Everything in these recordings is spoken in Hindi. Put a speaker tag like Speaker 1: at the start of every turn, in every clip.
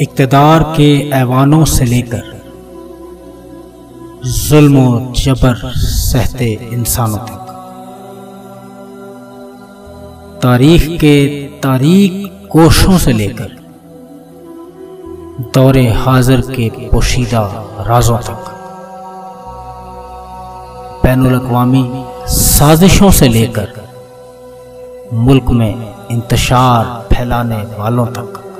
Speaker 1: इकतदार के ऐवानों से लेकर जुल्म जबर सहते इंसानों तक। तारीख के तारीख कोशों से लेकर दौरे हाजिर के पोशीदा राजों तक। बैन अवी साजिशों से लेकर मुल्क में इंतशार फैलाने वालों तक।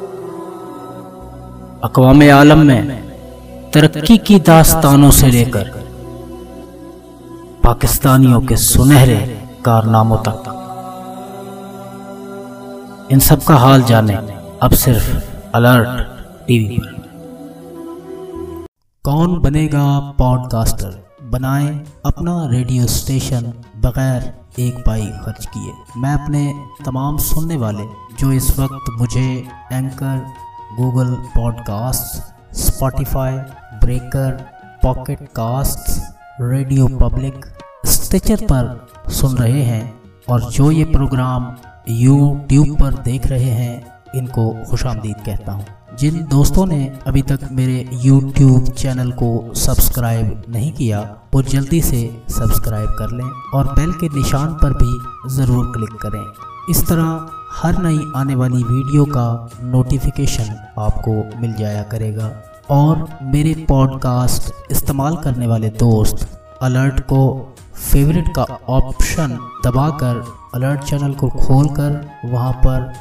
Speaker 1: अकवाम आलम में तरक्की की दास्तानों से लेकर पाकिस्तानियों के सुनहरे कारनामों तक। इन सब का हाल जाने अब सिर्फ़ अलर्ट टीवी पर। कौन बनेगा पॉडकास्टर? बनाए अपना रेडियो स्टेशन बगैर एक पाई खर्च किए। मैं अपने तमाम सुनने वाले, जो इस वक्त मुझे, Anchor Google Podcast Spotify Breaker Pocket Cast Radio Public Stitcher पर सुन रहे हैं और जो ये प्रोग्राम यूट्यूब पर देख रहे हैं, इनको खुश कहता हूँ। जिन दोस्तों ने अभी तक मेरे YouTube चैनल को सब्सक्राइब नहीं किया, वो जल्दी से सब्सक्राइब कर लें और बेल के निशान पर भी ज़रूर क्लिक करें। इस तरह हर नई आने वाली वीडियो का नोटिफिकेशन आपको मिल जाया करेगा। और मेरे पॉडकास्ट इस्तेमाल करने वाले दोस्त अलर्ट को फेवरेट का ऑप्शन दबाकर अलर्ट चैनल को खोलकर वहाँ पर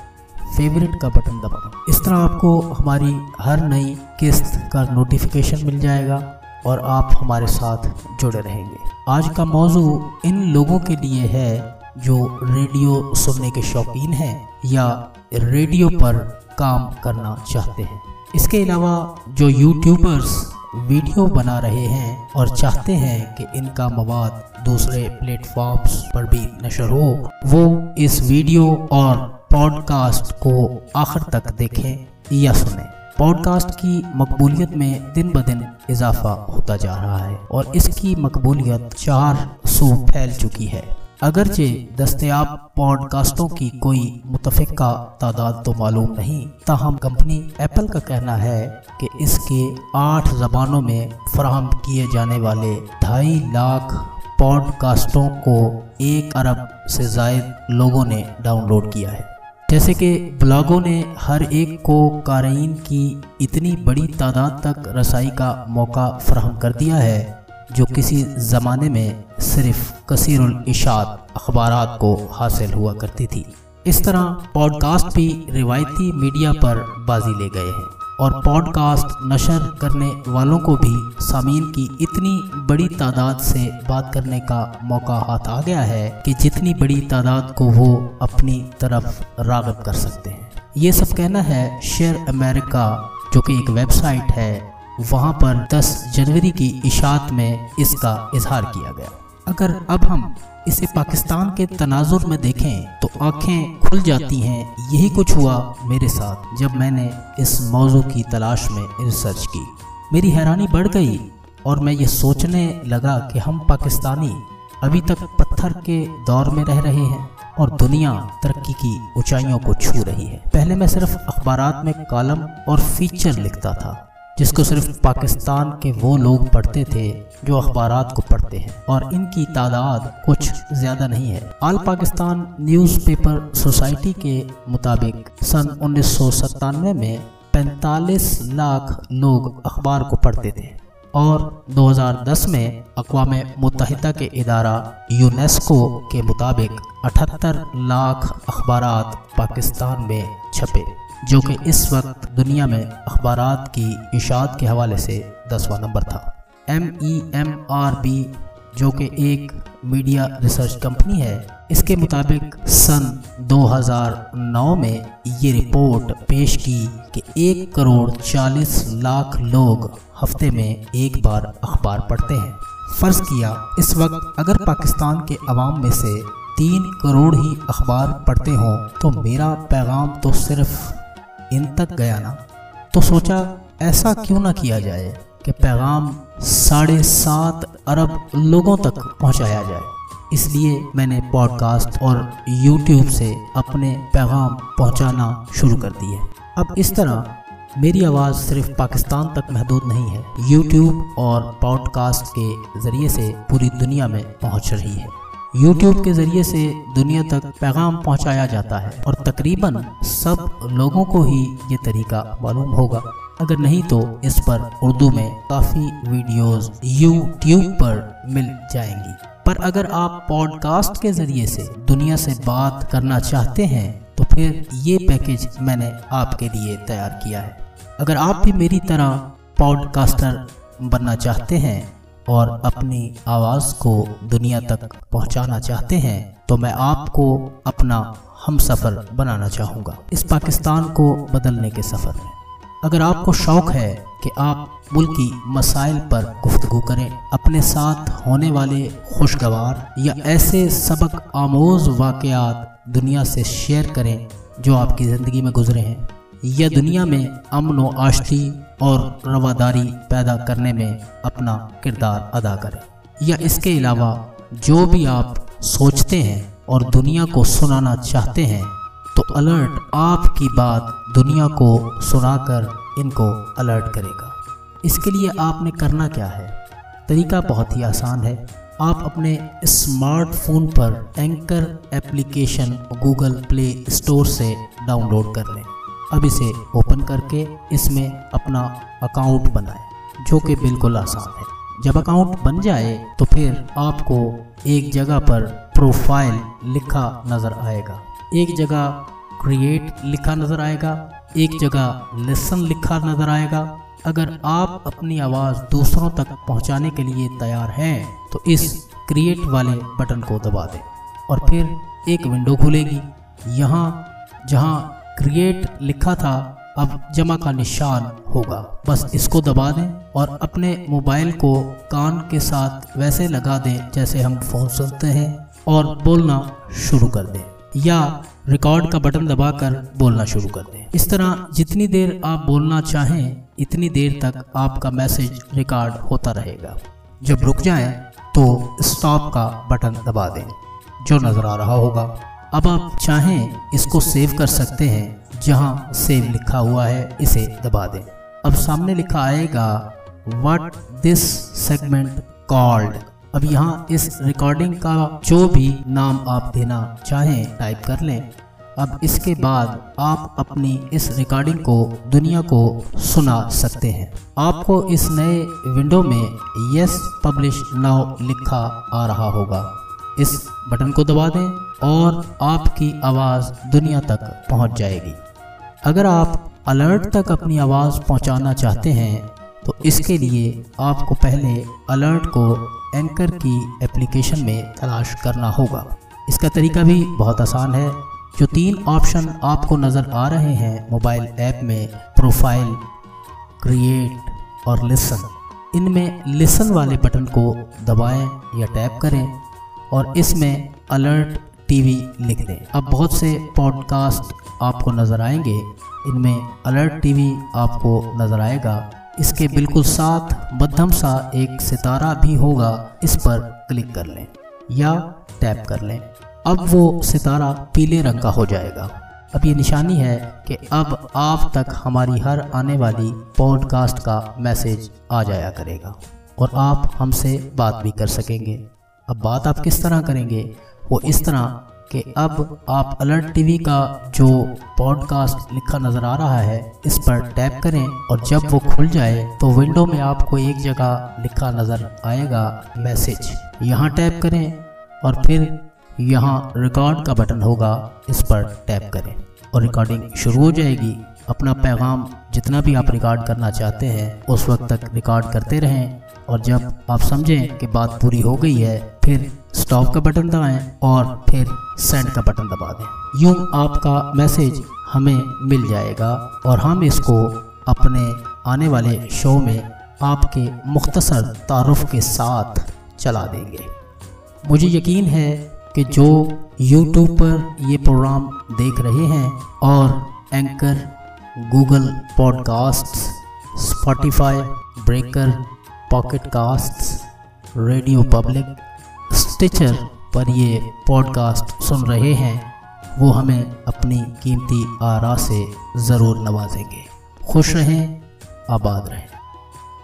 Speaker 1: फेवरेट का बटन दबाएँ इस तरह आपको हमारी हर नई किस्त का नोटिफिकेशन मिल जाएगा और आप हमारे साथ जुड़े रहेंगे। आज का मौजू इन लोगों के लिए है जो रेडियो सुनने के शौकीन हैं या रेडियो पर काम करना चाहते हैं। इसके अलावा जो यूट्यूबर्स वीडियो बना रहे हैं और चाहते हैं कि इनका मवाद दूसरे प्लेटफॉर्म्स पर भी नशर हो, वो इस वीडियो और पॉडकास्ट को आखिर तक देखें या सुने। पॉडकास्ट की मकबूलियत में दिन ब दिन इजाफा होता जा रहा है और इसकी मकबूलियत चार सौ फैल चुकी है। अगरचे दस्तयाब पॉडकास्टों की कोई मुतफ़ा तादाद तो मालूम नहीं। ताहम कंपनी एप्पल का कहना है कि इसके आठ जबानों में फराहम किए जाने वाले ढाई लाख पॉडकास्टों को एक अरब से जायद लोगों ने डाउनलोड किया है। जैसे कि ब्लॉगों ने हर एक को कारीन की इतनी बड़ी तादाद तक रसाई का मौका फ्राहम कर दिया है जो किसी ज़माने में सिर्फ़ कसीरुल इशात अखबार को हासिल हुआ करती थी। इस तरह पॉडकास्ट भी रिवायती मीडिया पर बाजी ले गए हैं और पॉडकास्ट नशर करने वालों को भी सामीन की इतनी बड़ी तादाद से बात करने का मौका हाथ आ गया है कि जितनी बड़ी तादाद को वो अपनी तरफ़ रागब कर सकते हैं। ये सब कहना है शेयर अमेरिका, जो कि एक वेबसाइट है वहाँ पर 10 जनवरी की इशात में इसका इजहार किया गया। अगर अब हम इसे पाकिस्तान के तनाजुर में देखें तो आँखें खुल जाती हैं। यही कुछ हुआ मेरे साथ जब मैंने इस मौजू की तलाश में रिसर्च की। मेरी हैरानी बढ़ गई और मैं ये सोचने लगा कि हम पाकिस्तानी अभी तक पत्थर के दौर में रह रहे हैं और दुनिया तरक्की की ऊंचाइयों को छू रही है। पहले मैं सिर्फ़ अखबार में कॉलम और फीचर लिखता था। जिसको सिर्फ़ पाकिस्तान के वो लोग पढ़ते थे जो अखबार को पढ़ते हैं। और इनकी तादाद कुछ ज़्यादा नहीं है। आल पाकिस्तान न्यूज़पेपर सोसाइटी के मुताबिक सन उन्नीस में 45 लाख लोग अखबार को पढ़ते थे। और 2010 में अकवा मुतहदा के इदारा यूनेस्को के मुताबिक 78 लाख अखबार पाकिस्तान में छपे। जो कि इस वक्त दुनिया में अखबार की इशात के हवाले से दसवां नंबर था। M E M R B जो कि एक मीडिया रिसर्च कंपनी है, इसके मुताबिक सन 2009 में ये रिपोर्ट पेश की कि एक करोड़ 40 लाख लोग हफ़्ते में एक बार अखबार पढ़ते हैं। फ़र्ज़ किया, इस वक्त अगर पाकिस्तान के अवाम में से तीन करोड़ ही अखबार पढ़ते हों तो मेरा पैगाम तो सिर्फ़ इन तक गया ना। तो सोचा ऐसा क्यों ना किया जाए कि पैगाम साढ़े सात अरब लोगों तक पहुँचाया जाए। इसलिए मैंने पॉडकास्ट और यूट्यूब से अपने पैगाम पहुंचाना शुरू कर दिए। अब इस तरह मेरी आवाज़ सिर्फ़ पाकिस्तान तक महदूद नहीं है यूट्यूब और पॉडकास्ट के ज़रिए से पूरी दुनिया में पहुँच रही है। यूट्यूब के ज़रिए से दुनिया तक पैगाम पहुँचाया जाता है और तकरीबन सब लोगों को ही ये तरीका मालूम होगा। अगर नहीं तो इस पर उर्दू में काफ़ी वीडियोस यूट्यूब पर मिल जाएँगी। पर अगर आप पॉडकास्ट के ज़रिए से दुनिया से बात करना चाहते हैं तो फिर ये पैकेज मैंने आपके लिए तैयार किया है। अगर आप भी मेरी तरह पॉडकास्टर बनना चाहते हैं और अपनी आवाज़ को दुनिया तक पहुंचाना चाहते हैं तो मैं आपको अपना हम सफ़र बनाना चाहूँगा। इस पाकिस्तान को बदलने के सफ़र में। अगर आपको शौक है कि आप मुल्की मसाइल पर गुफ्तु करें, अपने साथ होने वाले खुशगवार या ऐसे सबक आमोज वाक़ात दुनिया से शेयर करें जो आपकी ज़िंदगी में गुजरे हैं या दुनिया में अमन व आश्ती और रवादारी पैदा करने में अपना किरदार अदा करें। या इसके अलावा जो भी आप सोचते हैं और दुनिया को सुनाना चाहते हैं तो अलर्ट आपकी बात दुनिया को सुनाकर इनको अलर्ट करेगा। इसके लिए आपने करना क्या है? तरीका बहुत ही आसान है। आप अपने स्मार्टफ़ोन पर Anchor application Google Play Store से डाउनलोड कर लें। अब इसे ओपन करके इसमें अपना अकाउंट बनाएँ, जो कि बिल्कुल आसान है। जब अकाउंट बन जाए तो फिर आपको एक जगह पर प्रोफ़ाइल लिखा नज़र आएगा। एक जगह क्रिएट लिखा नज़र आएगा। एक जगह लेसन लिखा नज़र आएगा। अगर आप अपनी आवाज़ दूसरों तक पहुँचाने के लिए तैयार हैं तो इस क्रिएट वाले बटन को दबा दें और फिर एक विंडो खुलेगी। यहाँ, जहाँ क्रिएट लिखा था, अब जमा का निशान होगा। बस इसको दबा दें और अपने मोबाइल को कान के साथ वैसे लगा दें जैसे हम फ़ोन सुनते हैं और बोलना शुरू कर दें। या रिकॉर्ड का बटन दबाकर बोलना शुरू कर दें। इस तरह जितनी देर आप बोलना चाहें, इतनी देर तक आपका मैसेज रिकॉर्ड होता रहेगा। जब रुक जाए तो स्टॉप का बटन दबा दें, जो नज़र आ रहा होगा। अब आप चाहें इसको सेव कर सकते हैं, जहाँ सेव लिखा हुआ है, इसे दबा दें। अब सामने लिखा आएगा वट दिस सेगमेंट कॉल्ड अब यहाँ इस रिकॉर्डिंग का जो भी नाम आप देना चाहें टाइप कर लें। अब इसके बाद आप अपनी इस रिकॉर्डिंग को दुनिया को सुना सकते हैं। आपको इस नए विंडो में यस पब्लिश नाउ लिखा आ रहा होगा। इस बटन को दबा दें और आपकी आवाज़ दुनिया तक पहुँच जाएगी। अगर आप अलर्ट तक अपनी आवाज़ पहुंचाना चाहते हैं तो इसके लिए आपको पहले अलर्ट को एंकर की एप्लीकेशन में तलाश करना होगा। इसका तरीका भी बहुत आसान है। जो तीन ऑप्शन आपको नज़र आ रहे हैं मोबाइल ऐप में, प्रोफ़ाइल, क्रिएट और लिसन। इनमें लिसन वाले बटन को दबाएँ या टैप करें। और इसमें अलर्ट टीवी लिख दें। अब बहुत से पॉडकास्ट आपको नज़र आएँगे। इनमें अलर्ट टीवी आपको नज़र आएगा। इसके बिल्कुल साथ मध्यम सा एक सितारा भी होगा। इस पर क्लिक कर लें या टैप कर लें। अब वो सितारा पीले रंग का हो जाएगा। अब ये निशानी है कि अब आप तक हमारी हर आने वाली पॉडकास्ट का मैसेज आ जाया करेगा। और आप हमसे बात भी कर सकेंगे। अब बात आप किस तरह करेंगे? वो इस तरह कि अब आप अलर्ट टीवी का जो पॉडकास्ट लिखा नज़र आ रहा है, इस पर टैप करें और जब वो खुल जाए तो विंडो में आपको एक जगह लिखा नज़र आएगा मैसेज यहाँ टैप करें और फिर यहाँ रिकॉर्ड का बटन होगा, इस पर टैप करें और रिकॉर्डिंग शुरू हो जाएगी। अपना पैगाम जितना भी आप रिकॉर्ड करना चाहते हैं, उस वक्त तक रिकॉर्ड करते रहें। और जब आप समझें कि बात पूरी हो गई है, फिर स्टॉप का बटन दबाएँ और फिर सेंड का बटन दबा दें। यूँ आपका मैसेज हमें मिल जाएगा और हम इसको अपने आने वाले शो में आपके मुख्तसर तारुफ के साथ चला देंगे। मुझे यकीन है कि जो यूट्यूब पर ये प्रोग्राम देख रहे हैं और Anchor Google Podcast Spotify Breaker Pocket Cast Radio Public Stitcher पर ये पॉडकास्ट सुन रहे हैं, वो हमें अपनी कीमती आरा से ज़रूर नवाजेंगे। खुश रहें, आबाद रहें।